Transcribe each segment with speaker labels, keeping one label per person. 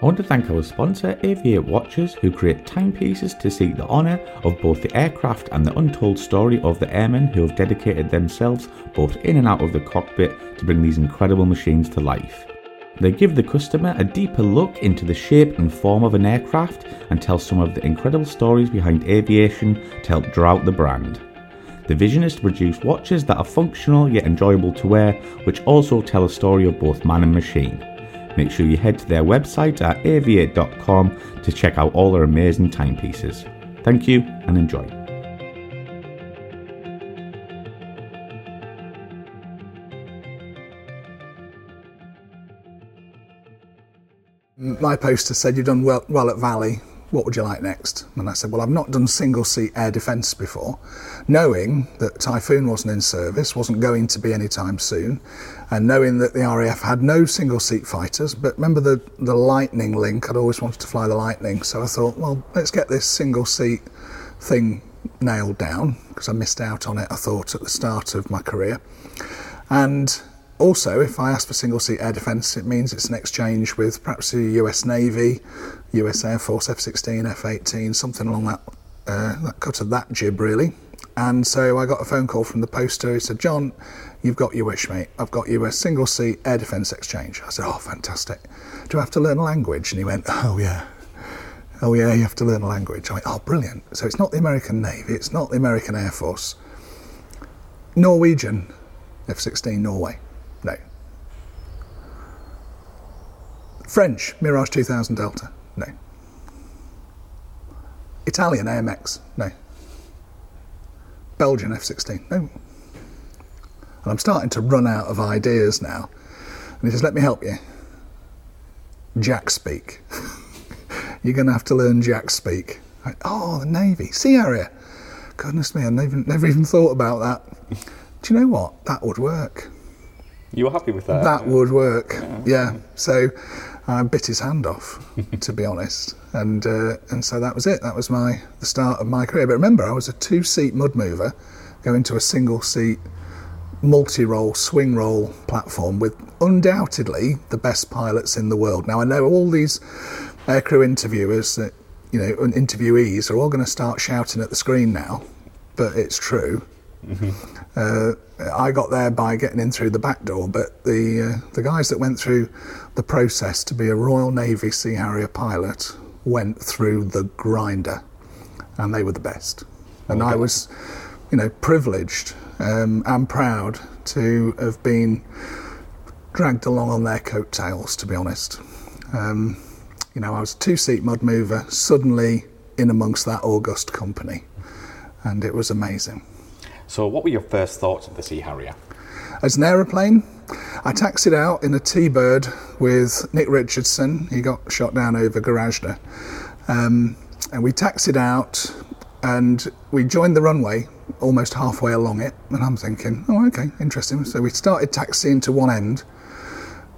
Speaker 1: I want to thank our sponsor, Aviate Watches, who create timepieces to seek the honour of both the aircraft and the untold story of the airmen who have dedicated themselves both in and out of the cockpit to bring these incredible machines to life. They give the customer a deeper look into the shape and form of an aircraft and tell some of the incredible stories behind aviation to help draw out the brand. The vision is to produce watches that are functional yet enjoyable to wear, which also tell a story of both man and machine. Make sure you head to their website at aviate.com to check out all their amazing timepieces. Thank you and enjoy.
Speaker 2: My poster said you've done well, well at Valley. What would you like next? And I said, Well, I've not done single seat air defence before, knowing that Typhoon wasn't in service, wasn't going to be anytime soon, and knowing that the RAF had no single seat fighters. But remember the, the Lightning link? I'd always wanted to fly the Lightning, so I thought, Well, let's get this single seat thing nailed down because I missed out on it, I thought, at the start of my career. And also, if I ask for single seat air defence, it means it's an exchange with perhaps the US Navy, US Air Force, F 16, F 18, something along that, uh, that cut of that jib, really. And so I got a phone call from the poster. He said, John, you've got your wish, mate. I've got you a single seat air defence exchange. I said, Oh, fantastic. Do I have to learn a language? And he went, Oh, yeah. Oh, yeah, you have to learn a language. I went, Oh, brilliant. So it's not the American Navy, it's not the American Air Force. Norwegian, F 16 Norway. No. French, Mirage 2000 Delta. No. Italian AMX. No. Belgian F 16. No. And I'm starting to run out of ideas now. And he says, Let me help you. Jack speak. You're going to have to learn Jack speak. Oh, the Navy. Sea Harrier. Goodness me, I never, never even thought about that. Do you know what? That would work.
Speaker 3: You were happy with that?
Speaker 2: That would work. Yeah. So I bit his hand off, to be honest, and uh, and so that was it. That was my the start of my career. But remember, I was a two-seat mud mover going to a single-seat multi-role swing roll platform with undoubtedly the best pilots in the world. Now I know all these aircrew interviewers that you know and interviewees are all going to start shouting at the screen now, but it's true. Uh, I got there by getting in through the back door, but the uh, the guys that went through the process to be a Royal Navy Sea Harrier pilot went through the grinder, and they were the best. And I was, you know, privileged um, and proud to have been dragged along on their coattails. To be honest, um, you know, I was a two-seat mud mover suddenly in amongst that august company, and it was amazing.
Speaker 3: So, what were your first thoughts of the Sea Harrier?
Speaker 2: as an aeroplane. I taxied out in a T-bird with Nick Richardson. He got shot down over Gorazde. Um, and we taxied out and we joined the runway almost halfway along it. And I'm thinking, oh, okay, interesting. So we started taxiing to one end.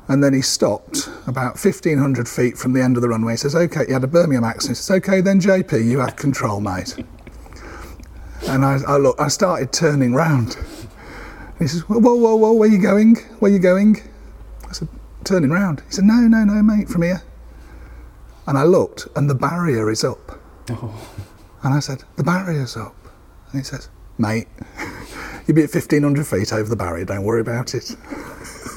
Speaker 2: And then he stopped about 1,500 feet from the end of the runway. He says, okay, he had a Birmingham accent. He says, okay, then JP, you have control, mate. And I, I look, I started turning round. He says, whoa, whoa, whoa, where you going? Where you going? I said, turning round. He said, no, no, no, mate, from here. And I looked, and the barrier is up. Oh. And I said, the barrier's up. And he says, mate, you'll be at 1,500 feet over the barrier, don't worry about it.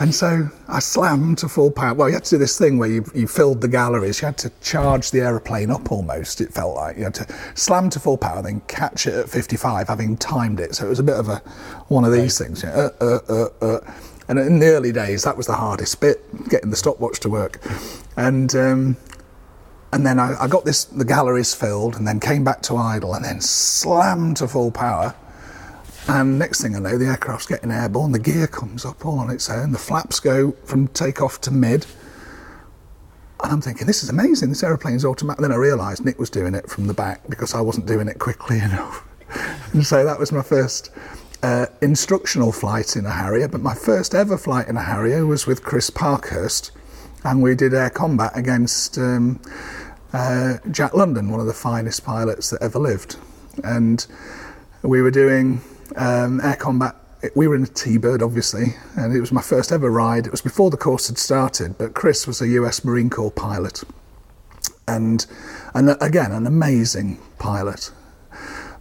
Speaker 2: And so I slammed to full power. Well, you had to do this thing where you, you filled the galleries. You had to charge the aeroplane up almost, it felt like. You had to slam to full power, then catch it at 55, having timed it. So it was a bit of a one of these things. You know, uh, uh, uh, uh. And in the early days, that was the hardest bit, getting the stopwatch to work. And um, and then I, I got this the galleries filled, and then came back to idle, and then slammed to full power. And next thing I know, the aircraft's getting airborne, the gear comes up all on its own, the flaps go from takeoff to mid. And I'm thinking, this is amazing, this aeroplane's automatic. Then I realised Nick was doing it from the back because I wasn't doing it quickly enough. and so that was my first uh, instructional flight in a Harrier. But my first ever flight in a Harrier was with Chris Parkhurst, and we did air combat against um, uh, Jack London, one of the finest pilots that ever lived. And we were doing um, air combat we were in a T-bird, obviously, and it was my first ever ride. It was before the course had started, but Chris was a US Marine Corps pilot, and and again an amazing pilot,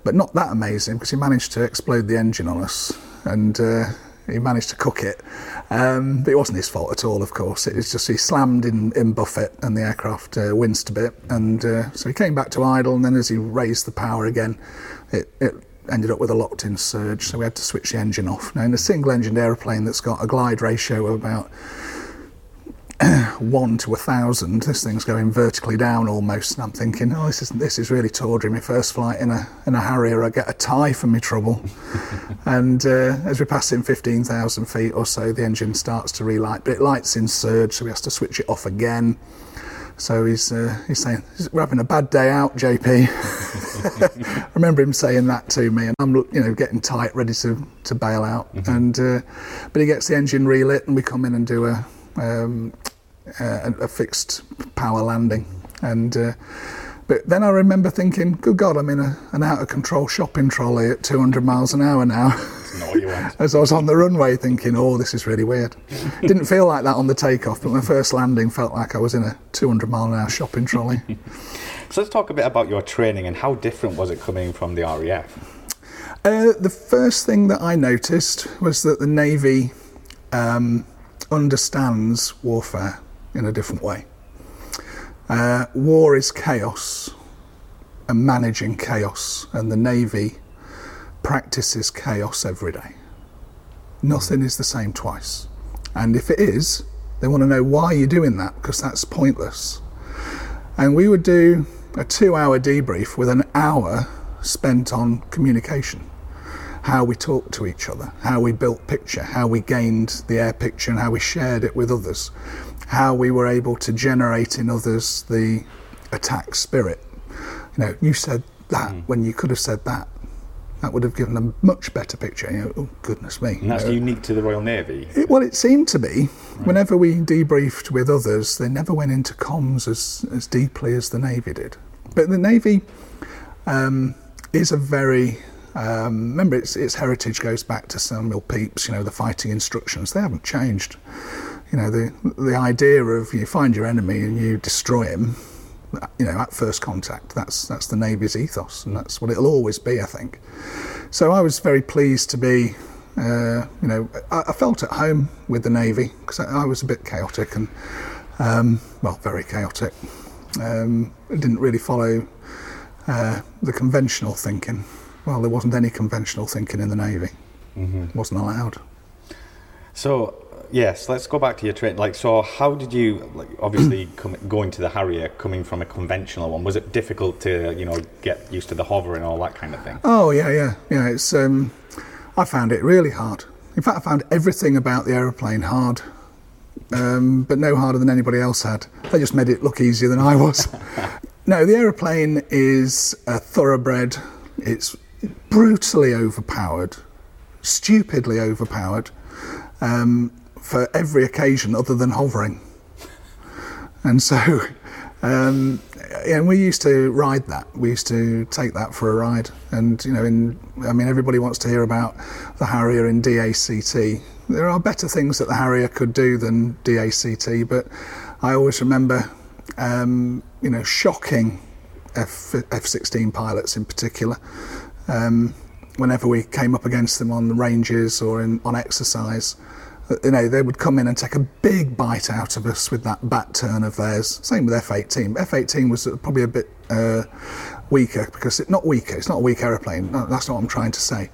Speaker 2: but not that amazing because he managed to explode the engine on us, and uh, he managed to cook it. Um, but it wasn't his fault at all, of course. It was just he slammed in, in buffet and the aircraft uh, winced a bit, and uh, so he came back to idle. And then as he raised the power again, it, it ended up with a locked-in surge. So we had to switch the engine off. Now in a single-engined aeroplane that's got a glide ratio of about one to a thousand. This thing's going vertically down almost, and I'm thinking, oh, this is this is really tawdry. My first flight in a in a Harrier, I get a tie for me trouble. and uh, as we pass in 15,000 feet or so, the engine starts to relight, but it lights in surge, so we have to switch it off again. So he's uh, he's saying we're having a bad day out, JP. I remember him saying that to me, and I'm you know getting tight, ready to, to bail out. And uh, but he gets the engine relit, and we come in and do a um, a, a fixed power landing. And uh, but then I remember thinking, good God, I'm in a, an out of control shopping trolley at 200 miles an hour now.
Speaker 3: It's not what you want.
Speaker 2: As I was on the runway thinking, oh, this is really weird. Didn't feel like that on the takeoff, but my first landing felt like I was in a 200 mile an hour shopping trolley.
Speaker 3: So let's talk a bit about your training and how different was it coming from the RAF?
Speaker 2: Uh, the first thing that I noticed was that the Navy um, understands warfare in a different way. Uh, war is chaos and managing chaos, and the Navy practices chaos every day. Hmm. Nothing is the same twice. And if it is, they want to know why you're doing that because that's pointless. And we would do a two hour debrief with an hour spent on communication how we talked to each other, how we built picture, how we gained the air picture and how we shared it with others, how we were able to generate in others the attack spirit. You know, you said that hmm. when you could have said that. That would have given a much better picture. You know, oh goodness me.
Speaker 3: And that's
Speaker 2: you know.
Speaker 3: unique to the Royal Navy.
Speaker 2: It, well, it seemed to be. Whenever we debriefed with others, they never went into comms as, as deeply as the Navy did. But the Navy um, is a very um, remember its its heritage goes back to Samuel Pepys. You know the fighting instructions they haven't changed. You know the the idea of you find your enemy and you destroy him. You know at first contact. That's that's the Navy's ethos, and that's what it'll always be. I think. So I was very pleased to be. Uh, you know, I, I felt at home with the Navy because I, I was a bit chaotic and, um, well, very chaotic. Um, I didn't really follow uh, the conventional thinking. Well, there wasn't any conventional thinking in the Navy. it wasn't allowed.
Speaker 3: So yes, let's go back to your training. Like, so how did you, like, obviously, come, going to the Harrier, coming from a conventional one, was it difficult to, you know, get used to the hover and all that kind of thing?
Speaker 2: Oh yeah, yeah, yeah. It's um, I found it really hard. In fact, I found everything about the aeroplane hard, um, but no harder than anybody else had. They just made it look easier than I was. no, the aeroplane is a thoroughbred. It's brutally overpowered, stupidly overpowered, um, for every occasion other than hovering. And so, um, and we used to ride that. We used to take that for a ride. And you know, in I mean, everybody wants to hear about the Harrier in DACT. There are better things that the Harrier could do than DACT, but I always remember, um, you know, shocking F F16 pilots in particular. Um, whenever we came up against them on the ranges or in, on exercise, you know, they would come in and take a big bite out of us with that bat turn of theirs. Same with F-18. F-18 was probably a bit uh, weaker because it not weaker. It's not a weak aeroplane. No, that's not what I'm trying to say.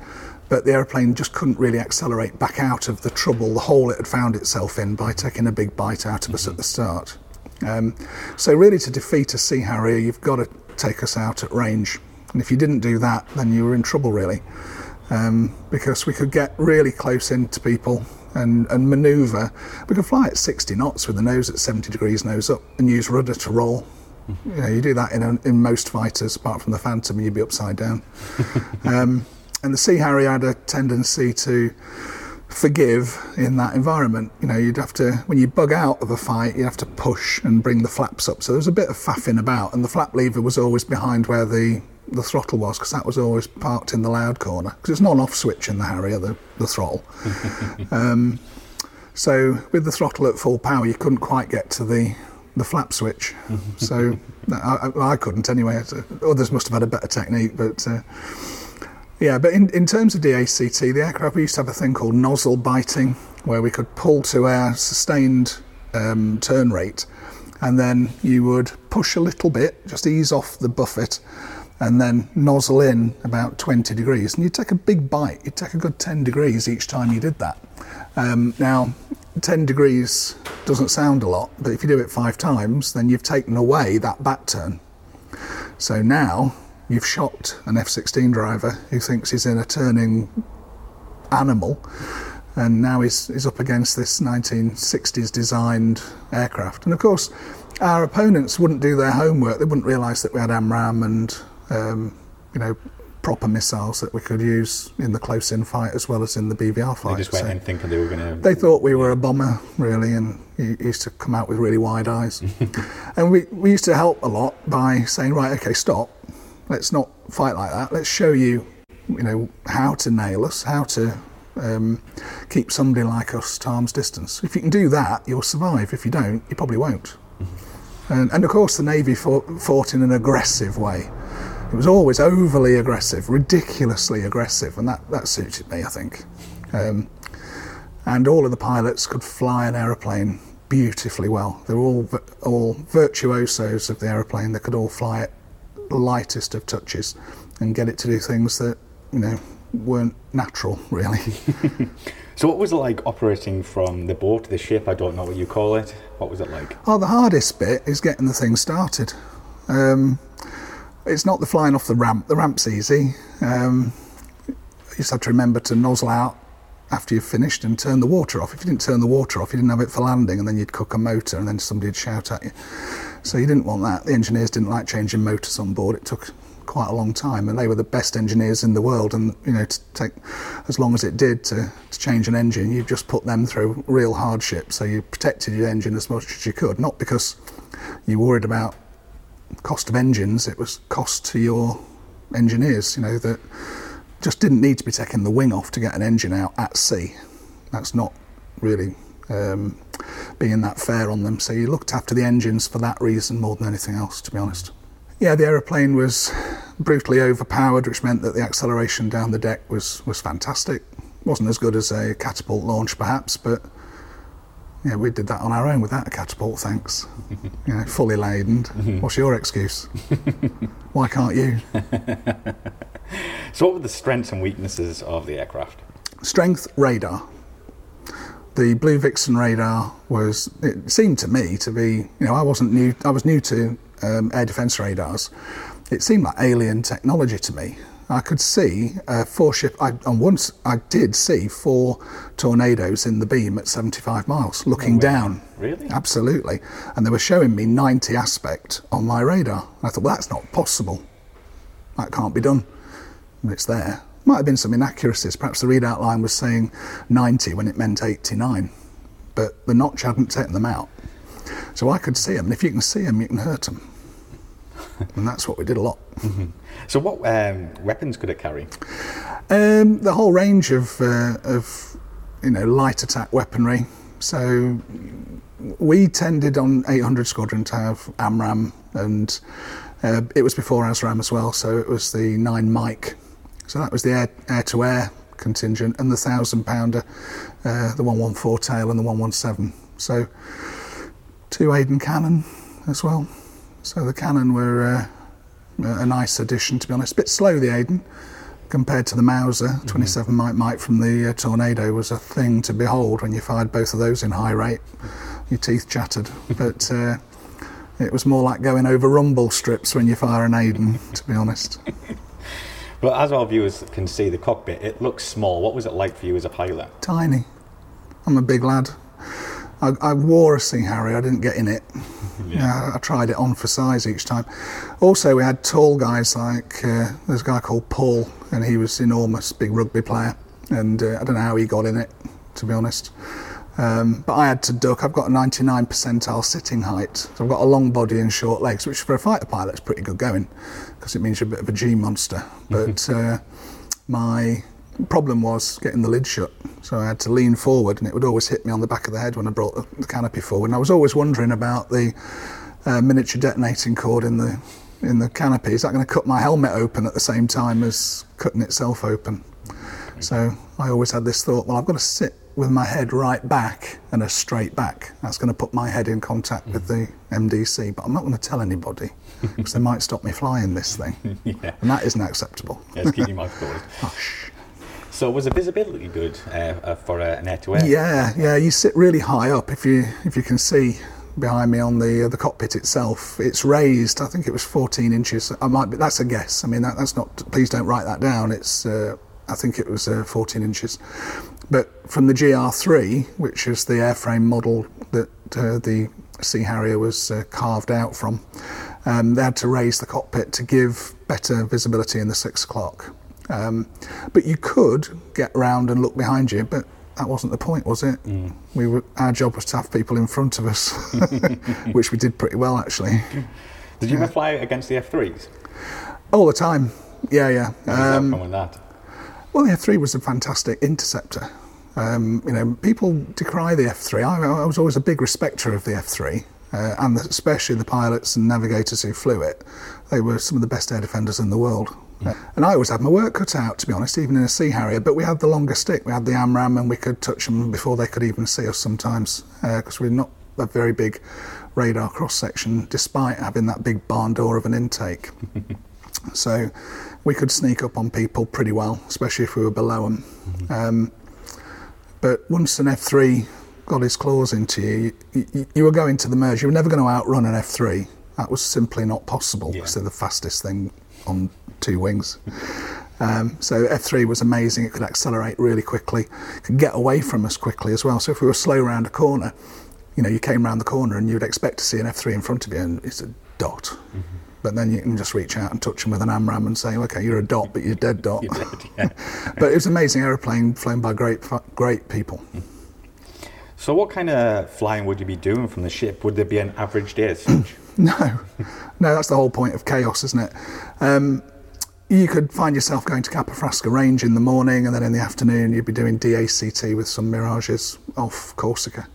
Speaker 2: But the aeroplane just couldn't really accelerate back out of the trouble, the hole it had found itself in by taking a big bite out of us at the start. Um, so really, to defeat a Sea Harrier, you've got to take us out at range. And if you didn't do that, then you were in trouble, really um, because we could get really close into people and, and manoeuvre. We could fly at 60 knots with the nose at 70 degrees nose up and use rudder to roll. You know, you do that in, a, in most fighters, apart from the Phantom, you'd be upside down. um, and the Sea Harrier had a tendency to forgive in that environment. You know, you'd have to, when you bug out of a fight, you have to push and bring the flaps up. So there was a bit of faffing about, and the flap lever was always behind where the the throttle was because that was always parked in the loud corner because it's not an off switch in the Harrier, the, the throttle. um, so with the throttle at full power, you couldn't quite get to the the flap switch. so I, I, couldn't anyway. Others must have had a better technique, but. Uh, yeah, but in, in terms of DACT, the aircraft, we used to have a thing called nozzle biting, where we could pull to our sustained um, turn rate, and then you would push a little bit, just ease off the buffet, and then nozzle in about 20 degrees. And you'd take a big bite, you'd take a good 10 degrees each time you did that. Um, now, 10 degrees doesn't sound a lot, but if you do it five times, then you've taken away that bat turn. So now you've shocked an F 16 driver who thinks he's in a turning animal, and now he's, he's up against this 1960s designed aircraft. And of course, our opponents wouldn't do their homework, they wouldn't realise that we had AMRAAM and um, you know, proper missiles that we could use in the close-in fight as well as in the BVR fight.
Speaker 3: They just went so in thinking they were going to.
Speaker 2: They thought we were a bomber, really, and he used to come out with really wide eyes. and we, we used to help a lot by saying, right, okay, stop. Let's not fight like that. Let's show you, you know, how to nail us, how to um, keep somebody like us to arm's distance. If you can do that, you'll survive. If you don't, you probably won't. And, and, of course, the Navy fought, fought in an aggressive way. It was always overly aggressive, ridiculously aggressive, and that, that suited me, I think. Um, and all of the pilots could fly an aeroplane beautifully well. They were all all virtuosos of the aeroplane. They could all fly it the lightest of touches and get it to do things that you know weren't natural, really.
Speaker 3: so, what was it like operating from the boat, the ship? I don't know what you call it. What was it like?
Speaker 2: Oh, the hardest bit is getting the thing started. Um, it's not the flying off the ramp. The ramp's easy. Um, you just have to remember to nozzle out after you've finished and turn the water off. If you didn't turn the water off, you didn't have it for landing, and then you'd cook a motor, and then somebody'd shout at you. So you didn't want that. The engineers didn't like changing motors on board. It took quite a long time, and they were the best engineers in the world. And you know, to take as long as it did to, to change an engine, you just put them through real hardship. So you protected your engine as much as you could, not because you worried about cost of engines, it was cost to your engineers, you know, that just didn't need to be taking the wing off to get an engine out at sea. That's not really um, being that fair on them. So you looked after the engines for that reason more than anything else, to be honest. Yeah, the aeroplane was brutally overpowered, which meant that the acceleration down the deck was, was fantastic. wasn't as good as a catapult launch, perhaps, but yeah, we did that on our own without a catapult, thanks. you know, fully laden. What's your excuse? Why can't you?
Speaker 3: so, what were the strengths and weaknesses of the aircraft?
Speaker 2: Strength radar. The Blue Vixen radar was. It seemed to me to be. You know, I wasn't new. I was new to um, air defence radars. It seemed like alien technology to me. I could see uh, four ship. I, and once I did see four tornadoes in the beam at 75 miles, looking down.
Speaker 3: Really?
Speaker 2: Absolutely. And they were showing me 90 aspect on my radar. I thought, well, that's not possible. That can't be done. But it's there. Might have been some inaccuracies. Perhaps the readout line was saying 90 when it meant 89. But the notch hadn't taken them out. So I could see them. And if you can see them, you can hurt them. and that's what we did a lot.
Speaker 3: Mm-hmm. So, what um, weapons could it carry?
Speaker 2: Um, the whole range of, uh, of you know light attack weaponry. So, we tended on 800 Squadron to have AMRAAM, and uh, it was before ASRAAM as well. So it was the nine Mike. So that was the air, air-to-air contingent, and the thousand pounder, uh, the 114 tail, and the 117. So two Aden cannon as well. So the cannon were uh, a nice addition, to be honest. A bit slow, the Aden, compared to the Mauser. Mm-hmm. 27 Mike Mike from the uh, Tornado was a thing to behold when you fired both of those in high rate. Your teeth chattered. but uh, it was more like going over rumble strips when you fire an Aden, to be honest.
Speaker 3: But as our viewers can see, the cockpit, it looks small. What was it like for you as a pilot?
Speaker 2: Tiny. I'm a big lad. I, I wore a Sea Harrier, I didn't get in it. Yeah. I, I, tried it on for size each time. Also, we had tall guys like uh, there's a guy called Paul, and he was enormous, big rugby player. And uh, I don't know how he got in it, to be honest. Um, but I had to duck. I've got a 99 percentile sitting height. So I've got a long body and short legs, which for a fighter pilot is pretty good going because it means you're a bit of a G monster. But uh, my problem was getting the lid shut. So I had to lean forward and it would always hit me on the back of the head when I brought the, the canopy forward. And I was always wondering about the uh, miniature detonating cord in the in the canopy. Is that going to cut my helmet open at the same time as cutting itself open? So I always had this thought, well, I've got to sit with my head right back and a straight back. That's going to put my head in contact with the MDC, but I'm not going to tell anybody because they might stop me flying this thing.
Speaker 3: yeah.
Speaker 2: And that isn't acceptable.
Speaker 3: Yes, keep your mouth closed.
Speaker 2: Hush.
Speaker 3: So was the visibility good uh, uh, for uh, an air-to-air?
Speaker 2: Yeah, yeah. You sit really high up. If you if you can see behind me on the uh, the cockpit itself, it's raised. I think it was 14 inches. I might be. That's a guess. I mean, that, that's not. Please don't write that down. It's. Uh, I think it was uh, 14 inches. But from the GR3, which is the airframe model that uh, the Sea Harrier was uh, carved out from, um, they had to raise the cockpit to give better visibility in the six o'clock. Um, but you could get round and look behind you, but that wasn't the point, was it? We were, our job was to have people in front of us, which we did pretty well actually,
Speaker 3: Did you ever fly against the F3s?
Speaker 2: all the time. Yeah, yeah. Um,
Speaker 3: that with that?
Speaker 2: Well, the F3 was a fantastic interceptor. Um, you know, people decry the F3. I, I was always a big respecter of the F3, uh, and the, especially the pilots and navigators who flew it. They were some of the best air defenders in the world. Uh, and I always had my work cut out, to be honest, even in a Sea Harrier. But we had the longer stick. We had the AMRAAM, and we could touch them before they could even see us sometimes, because we're not a very big radar cross section, despite having that big barn door of an intake. So we could sneak up on people pretty well, especially if we were below them. Um, but once an F3 got his claws into you, you, you, you were going to the merge. You were never going to outrun an F3. That was simply not possible because
Speaker 3: Yeah.
Speaker 2: they're the fastest thing on two wings. Um, so F3 was amazing. It could accelerate really quickly, could get away from us quickly as well. So if we were slow round a corner, you know, you came round the corner and you'd expect to see an F3 in front of you, and it's a dot. But then you can just reach out and touch them with an AMRAAM and say, okay, you're a dot, but you're a dead dot.
Speaker 3: You did, yeah.
Speaker 2: but it was an amazing aeroplane flown by great, great people.
Speaker 3: So what kind of flying would you be doing from the ship? Would there be an average day?
Speaker 2: No, no, that's the whole point of chaos, isn't it? Um, you could find yourself going to Capo Frasca Range in the morning, and then in the afternoon you'd be doing DACT with some mirages off Corsica,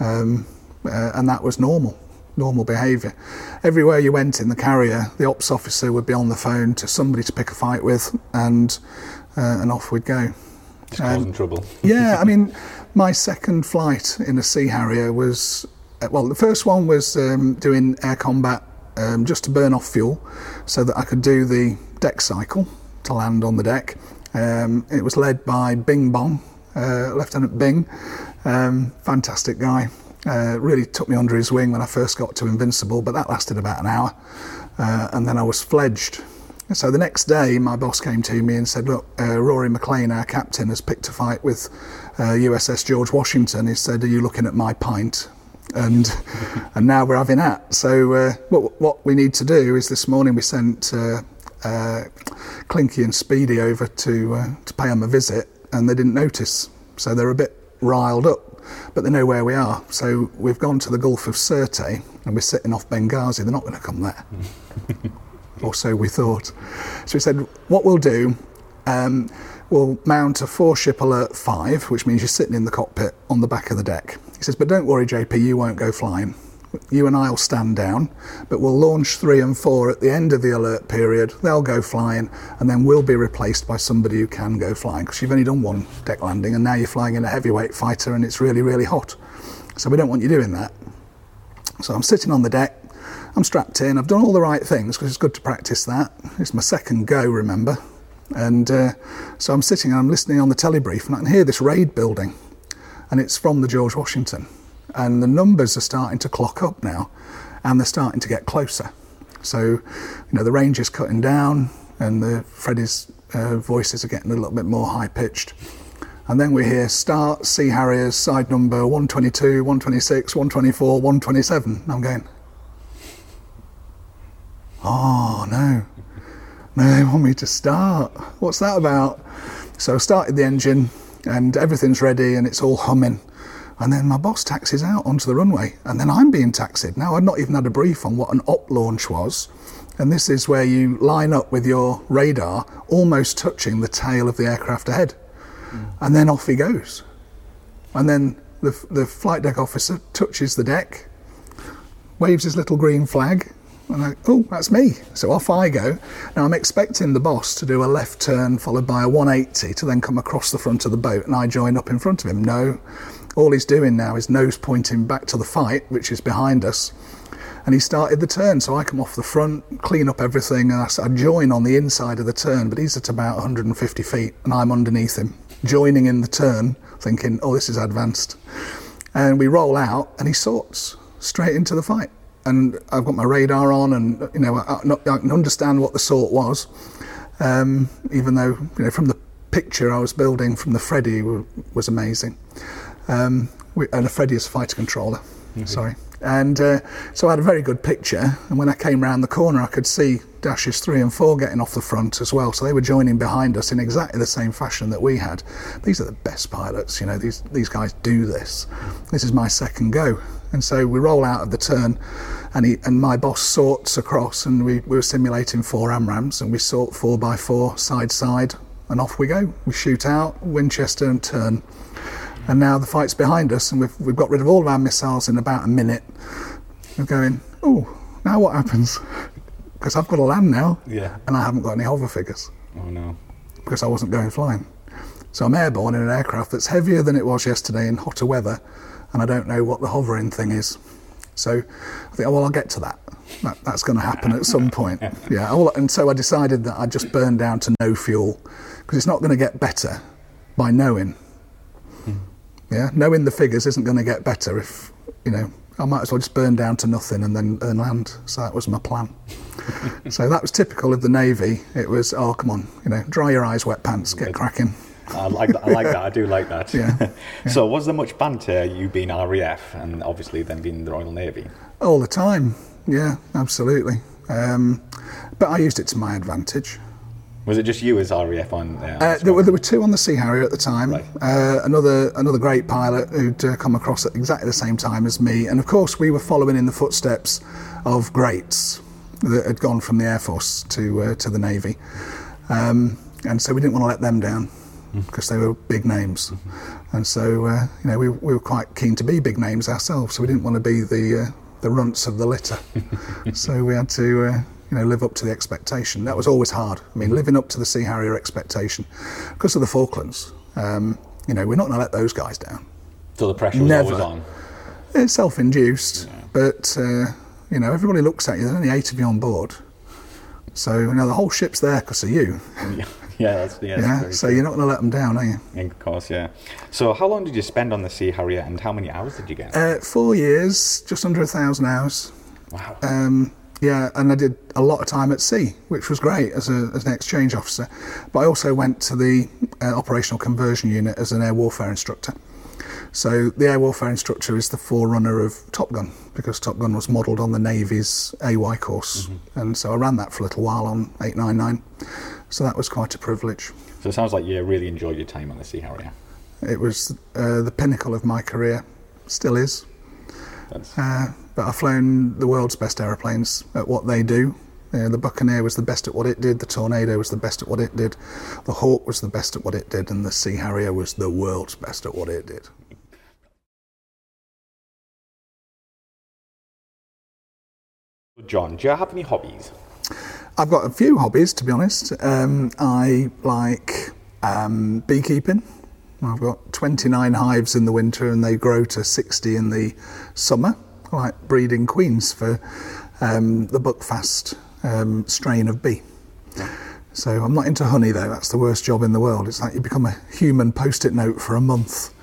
Speaker 2: um, uh, and that was normal, normal behaviour. Everywhere you went in the carrier, the ops officer would be on the phone to somebody to pick a fight with, and uh, and off we'd go.
Speaker 3: Just causing trouble.
Speaker 2: Yeah, I mean, my second flight in a Sea Harrier was uh, well, the first one was um, doing air combat um, just to burn off fuel, so that I could do the deck cycle to land on the deck. Um, it was led by Bing Bong, uh, Lieutenant Bing, um, fantastic guy. Uh, really took me under his wing when I first got to Invincible, but that lasted about an hour, uh, and then I was fledged. So the next day, my boss came to me and said, "Look, uh, Rory McLean, our captain, has picked a fight with uh, USS George Washington." He said, "Are you looking at my pint?" And and now we're having that. So uh, what what we need to do is this morning we sent uh, Clinky and Speedy over to uh, to pay them a visit, and they didn't notice. So they're a bit riled up, but they know where we are. So we've gone to the Gulf of Sirte, and we're sitting off Benghazi. They're not going to come there or so we thought. So we said, what we'll do, um, we'll mount a four ship alert five, which means you're sitting in the cockpit on the back of the deck. He says, but don't worry, JP, you won't go flying. You and I will stand down, but we'll launch three and four at the end of the alert period. They'll go flying, and then we'll be replaced by somebody who can go flying because you've only done one deck landing, and now you're flying in a heavyweight fighter, and it's really, really hot. So we don't want you doing that. So I'm sitting on the deck. I'm strapped in. I've done all the right things because it's good to practice that. It's my second go, remember? And uh, so I'm sitting and I'm listening on the telebrief and I can hear this raid building. And it's from the George Washington. And the numbers are starting to clock up now and they're starting to get closer. So, you know, the range is cutting down and the Freddie's uh, voices are getting a little bit more high pitched. And then we hear start Sea Harriers, side number 122, 126, 124, 127. I'm going, oh no, no, they want me to start. What's that about? So I started the engine and everything's ready and it's all humming. And then my boss taxis out onto the runway, and then I'm being taxied. Now, I'd not even had a brief on what an op launch was. And this is where you line up with your radar almost touching the tail of the aircraft ahead. Hmm. And then off he goes. And then the, the flight deck officer touches the deck, waves his little green flag, and I, oh, that's me. So off I go. Now I'm expecting the boss to do a left turn followed by a 180 to then come across the front of the boat, and I join up in front of him. No, all he's doing now is nose pointing back to the fight, which is behind us. And he started the turn, so I come off the front, clean up everything, and I, I join on the inside of the turn, but he's at about 150 feet, and I'm underneath him, joining in the turn, thinking, oh, this is advanced. And we roll out, and he sorts straight into the fight. And I've got my radar on, and you know I, I I can understand what the sort was, um, even though you know from the picture I was building from the Freddy was amazing. Um, and a Freddy is a fighter controller, sorry. And uh, so I had a very good picture. And when I came round the corner, I could see dashes three and four getting off the front as well. So they were joining behind us in exactly the same fashion that we had. These are the best pilots, you know. These these guys do this. This is my second go. And so we roll out of the turn, and he and my boss sorts across, and we, we were simulating four AMRAAMs, and we sort four by four side side, and off we go. We shoot out Winchester and turn. And now the fight's behind us, and we've, we've got rid of all of our missiles in about a minute. We're going, oh, now what happens? Because I've got to land now,
Speaker 3: Yeah.
Speaker 2: and I haven't got any hover figures
Speaker 3: Oh no.
Speaker 2: because I wasn't going flying. So I'm airborne in an aircraft that's heavier than it was yesterday in hotter weather, and I don't know what the hovering thing is. So I think, oh, well, I'll get to that. that that's going to happen at some point. Yeah. Well, and so I decided that I'd just burn down to no fuel because it's not going to get better by knowing. Yeah, knowing the figures isn't going to get better if you know. I might as well just burn down to nothing and then and land. So that was my plan. so that was typical of the navy. It was, oh come on, you know, dry your eyes, wet pants, get cracking.
Speaker 3: I like that. I like that. I do like that.
Speaker 2: Yeah,
Speaker 3: so, was there much banter? You being RAF and obviously then being the Royal Navy.
Speaker 2: All the time. Yeah, absolutely. Um, but I used it to my advantage.
Speaker 3: Was it just you as RAF on there?
Speaker 2: Uh, there, were, there were two on the Sea Harrier at the time.
Speaker 3: Right.
Speaker 2: Uh, another another great pilot who'd uh, come across at exactly the same time as me, and of course we were following in the footsteps of greats that had gone from the Air Force to uh, to the Navy, um, and so we didn't want to let them down because they were big names, and so uh, you know we, we were quite keen to be big names ourselves, so we didn't want to be the uh, the runts of the litter, so we had to. You know, live up to the expectation. That was always hard. I mean, living up to the Sea Harrier expectation, because of the Falklands. Um, you know, we're not going to let those guys down.
Speaker 3: so the pressure was
Speaker 2: Never.
Speaker 3: always on.
Speaker 2: It's self-induced, but uh, you know, everybody looks at you. There's only eight of you on board, so you know the whole ship's there because of you.
Speaker 3: yeah, that's yeah. that's
Speaker 2: Yeah,
Speaker 3: very
Speaker 2: so
Speaker 3: true.
Speaker 2: you're not going to let them down, are you?
Speaker 3: Of course, yeah. So, how long did you spend on the Sea Harrier, and how many hours did you get?
Speaker 2: Uh, four years, just under a thousand hours.
Speaker 3: wow.
Speaker 2: Um, yeah, and I did a lot of time at sea, which was great as, a, as an exchange officer. But I also went to the uh, operational conversion unit as an air warfare instructor. So the air warfare instructor is the forerunner of Top Gun because Top Gun was modelled on the Navy's AY course, and so I ran that for a little while on 899. So that was quite a privilege.
Speaker 3: so it sounds like you really enjoyed your time on the Sea Harrier.
Speaker 2: It was uh, the pinnacle of my career, still is. Uh, but I've flown the world's best aeroplanes at what they do. Uh, the Buccaneer was the best at what it did, the Tornado was the best at what it did, the Hawk was the best at what it did, and the Sea Harrier was the world's best at what it did.
Speaker 3: John, do you have any hobbies?
Speaker 2: I've got a few hobbies, to be honest. Um, I like um, beekeeping. I've got 29 hives in the winter and they grow to 60 in the summer. Like breeding queens for um, the Buckfast um, strain of bee. So I'm not into honey though, that's the worst job in the world. It's like you become a human post it note for a month.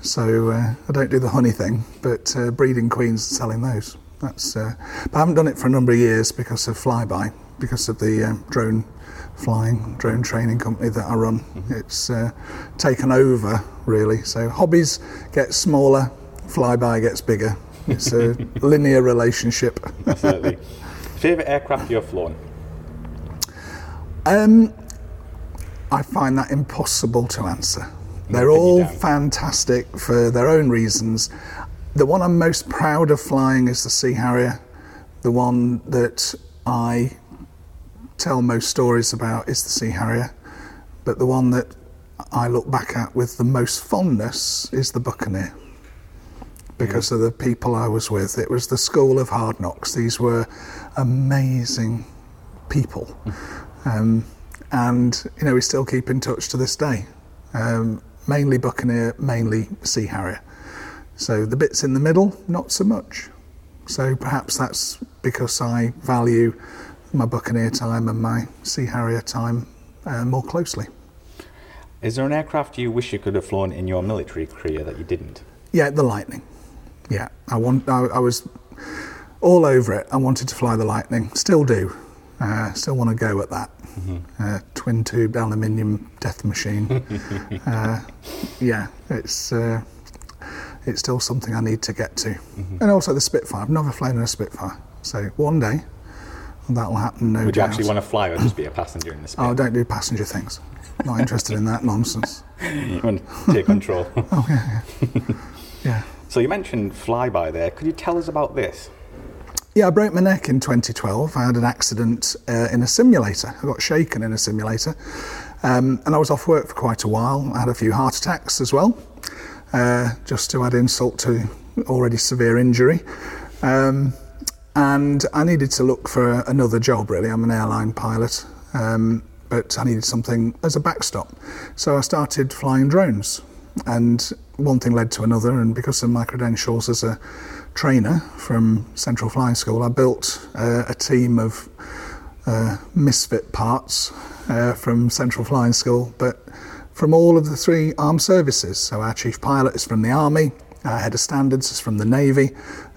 Speaker 2: So uh, I don't do the honey thing, but uh, breeding queens and selling those. That's, uh, but I haven't done it for a number of years because of flyby, because of the um, drone flying, drone training company that I run. It's uh, taken over really. So hobbies get smaller, flyby gets bigger. It's a linear relationship.
Speaker 3: Absolutely. Favorite aircraft you've flown?
Speaker 2: Um, I find that impossible to answer. They're all fantastic for their own reasons. The one I'm most proud of flying is the Sea Harrier. The one that I tell most stories about is the Sea Harrier. But the one that I look back at with the most fondness is the Buccaneer because of the people I was with. It was the school of hard knocks. These were amazing people. Um, and, you know, we still keep in touch to this day. Um, mainly Buccaneer, mainly Sea Harrier. So the bits in the middle, not so much. So perhaps that's because I value my Buccaneer time and my Sea Harrier time uh, more closely.
Speaker 3: Is there an aircraft you wish you could have flown in your military career that you didn't?
Speaker 2: Yeah, the Lightning. Yeah, I want. I, I was all over it. I wanted to fly the Lightning. Still do. Uh, still want to go at that. Uh, twin tube aluminium death machine. uh, yeah, it's uh, it's still something I need to get to. And also the Spitfire. I've never flown in a Spitfire, so one day that'll happen. No
Speaker 3: Would you
Speaker 2: doubt.
Speaker 3: actually want to fly or just be a passenger in the
Speaker 2: Oh,
Speaker 3: spit?
Speaker 2: don't do passenger things. Not interested in that nonsense.
Speaker 3: You want to take control.
Speaker 2: Oh yeah, yeah. yeah.
Speaker 3: So you mentioned flyby there. Could you tell us about this?
Speaker 2: Yeah, I broke my neck in 2012. I had an accident uh, in a simulator. I got shaken in a simulator. Um, and I was off work for quite a while. I had a few heart attacks as well, uh, just to add insult to already severe injury. Um, and I needed to look for another job, really. I'm an airline pilot, um, but I needed something as a backstop. So I started flying drones. And one thing led to another, and because of my credentials as a trainer from Central Flying School, I built uh, a team of uh, misfit parts uh, from Central Flying School, but from all of the three armed services. So our chief pilot is from the Army, our head of standards is from the Navy,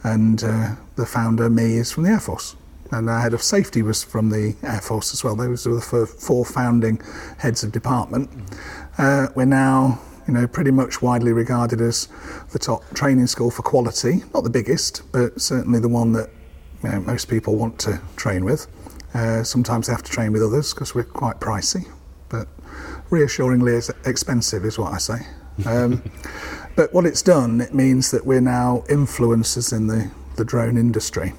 Speaker 2: and uh, the founder, me, is from the Air Force. And our head of safety was from the Air Force as well. Those were the four founding heads of department. Uh, we're now, you know, pretty much widely regarded as the top training school for quality. Not the biggest, but certainly the one that you know, most people want to train with. Uh, sometimes they have to train with others because we're quite pricey, but reassuringly ex- expensive is what I say. Um, but what it's done, it means that we're now influencers in the, the drone industry.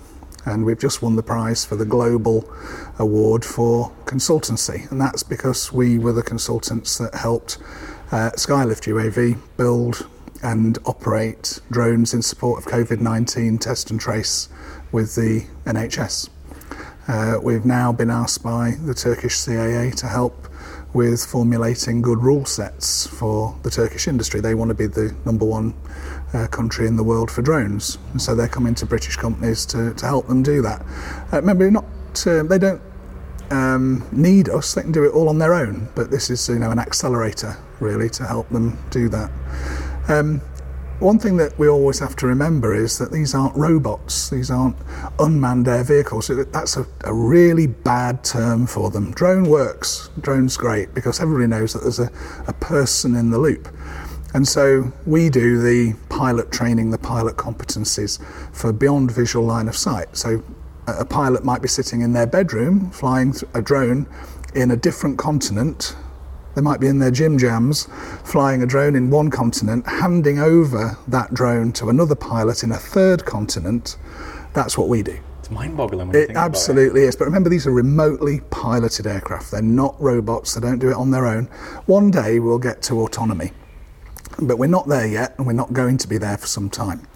Speaker 2: And we've just won the prize for the Global Award for Consultancy. And that's because we were the consultants that helped uh, Skylift UAV build and operate drones in support of COVID 19 test and trace with the NHS. Uh, we've now been asked by the Turkish CAA to help with formulating good rule sets for the Turkish industry. They want to be the number one uh, country in the world for drones, and so they're coming to British companies to, to help them do that. Uh, remember, not uh, they don't um, need us; they can do it all on their own. But this is, you know, an accelerator really to help them do that. Um, one thing that we always have to remember is that these aren't robots, these aren't unmanned air vehicles. That's a, a really bad term for them. Drone works, drone's great because everybody knows that there's a, a person in the loop. And so we do the pilot training, the pilot competencies for beyond visual line of sight. So a pilot might be sitting in their bedroom flying a drone in a different continent they might be in their gym jams flying a drone in one continent, handing over that drone to another pilot in a third continent. That's what we do.
Speaker 3: It's mind-boggling
Speaker 2: It
Speaker 3: think about
Speaker 2: absolutely is. But remember, these are remotely piloted aircraft. They're not robots, they don't do it on their own. One day we'll get to autonomy. But we're not there yet, and we're not going to be there for some time.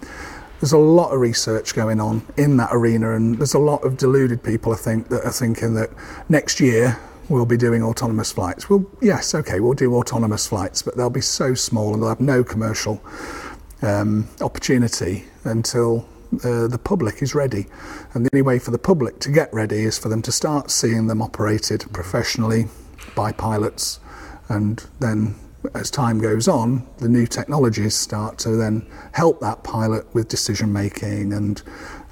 Speaker 2: There's a lot of research going on in that arena, and there's a lot of deluded people, I think, that are thinking that next year we'll be doing autonomous flights. Well, yes, okay, we'll do autonomous flights, but they'll be so small and they'll have no commercial um, opportunity until uh, the public is ready. And the only way for the public to get ready is for them to start seeing them operated professionally by pilots. And then, as time goes on, the new technologies start to then help that pilot with decision making and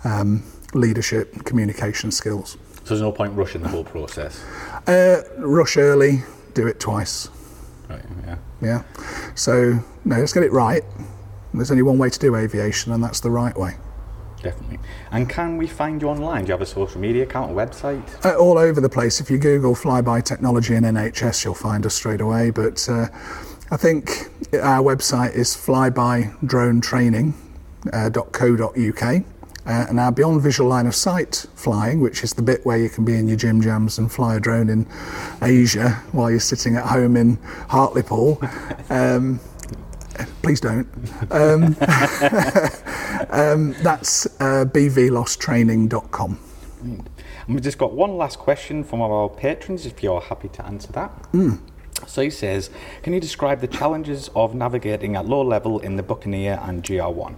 Speaker 2: um, leadership and communication skills.
Speaker 3: So there's no point rushing the whole process.
Speaker 2: Uh, rush early, do it twice.
Speaker 3: Right, yeah.
Speaker 2: Yeah. So, no, let's get it right. There's only one way to do aviation, and that's the right way.
Speaker 3: Definitely. And can we find you online? Do you have a social media account, a website?
Speaker 2: Uh, all over the place. If you Google flyby technology and NHS, you'll find us straight away. But uh, I think our website is flybydronetraining.co.uk. Uh, and our beyond visual line of sight flying, which is the bit where you can be in your gym jams and fly a drone in Asia while you're sitting at home in Hartlepool. Um, please don't. Um, um, that's uh, bvlosstraining.com.
Speaker 3: And we've just got one last question from our patrons, if you're happy to answer that. So he says, can you describe the challenges of navigating at low level in the Buccaneer and GR1?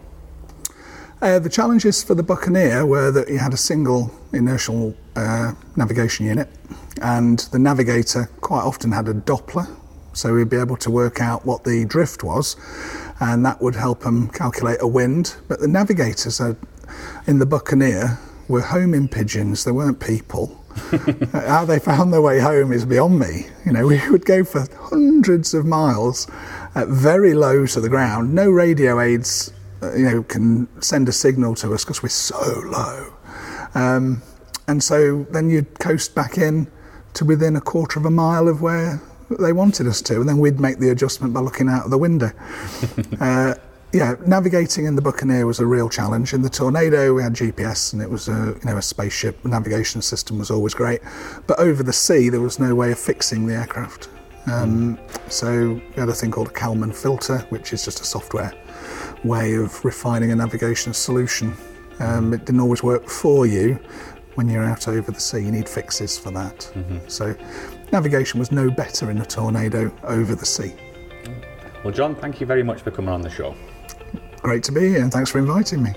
Speaker 2: Uh, the challenges for the Buccaneer were that you had a single inertial uh, navigation unit, and the navigator quite often had a Doppler, so we'd be able to work out what the drift was, and that would help them calculate a wind. But the navigators are, in the Buccaneer were homing pigeons, they weren't people. How they found their way home is beyond me. You know, we would go for hundreds of miles, uh, very low to the ground, no radio aids uh, you know, can send a signal to us because we're so low. Um, and so then you'd coast back in to within a quarter of a mile of where they wanted us to, and then we'd make the adjustment by looking out of the window. uh, yeah, navigating in the Buccaneer was a real challenge. In the Tornado, we had GPS, and it was a you know a spaceship navigation system was always great. But over the sea, there was no way of fixing the aircraft. Um, so we had a thing called a Kalman filter, which is just a software way of refining a navigation solution. Um, it didn't always work for you when you're out over the sea. You need fixes for that. So navigation was no better in a tornado over the sea.
Speaker 3: Well, John, thank you very much for coming on the show.
Speaker 2: Great to be here, and thanks for inviting me.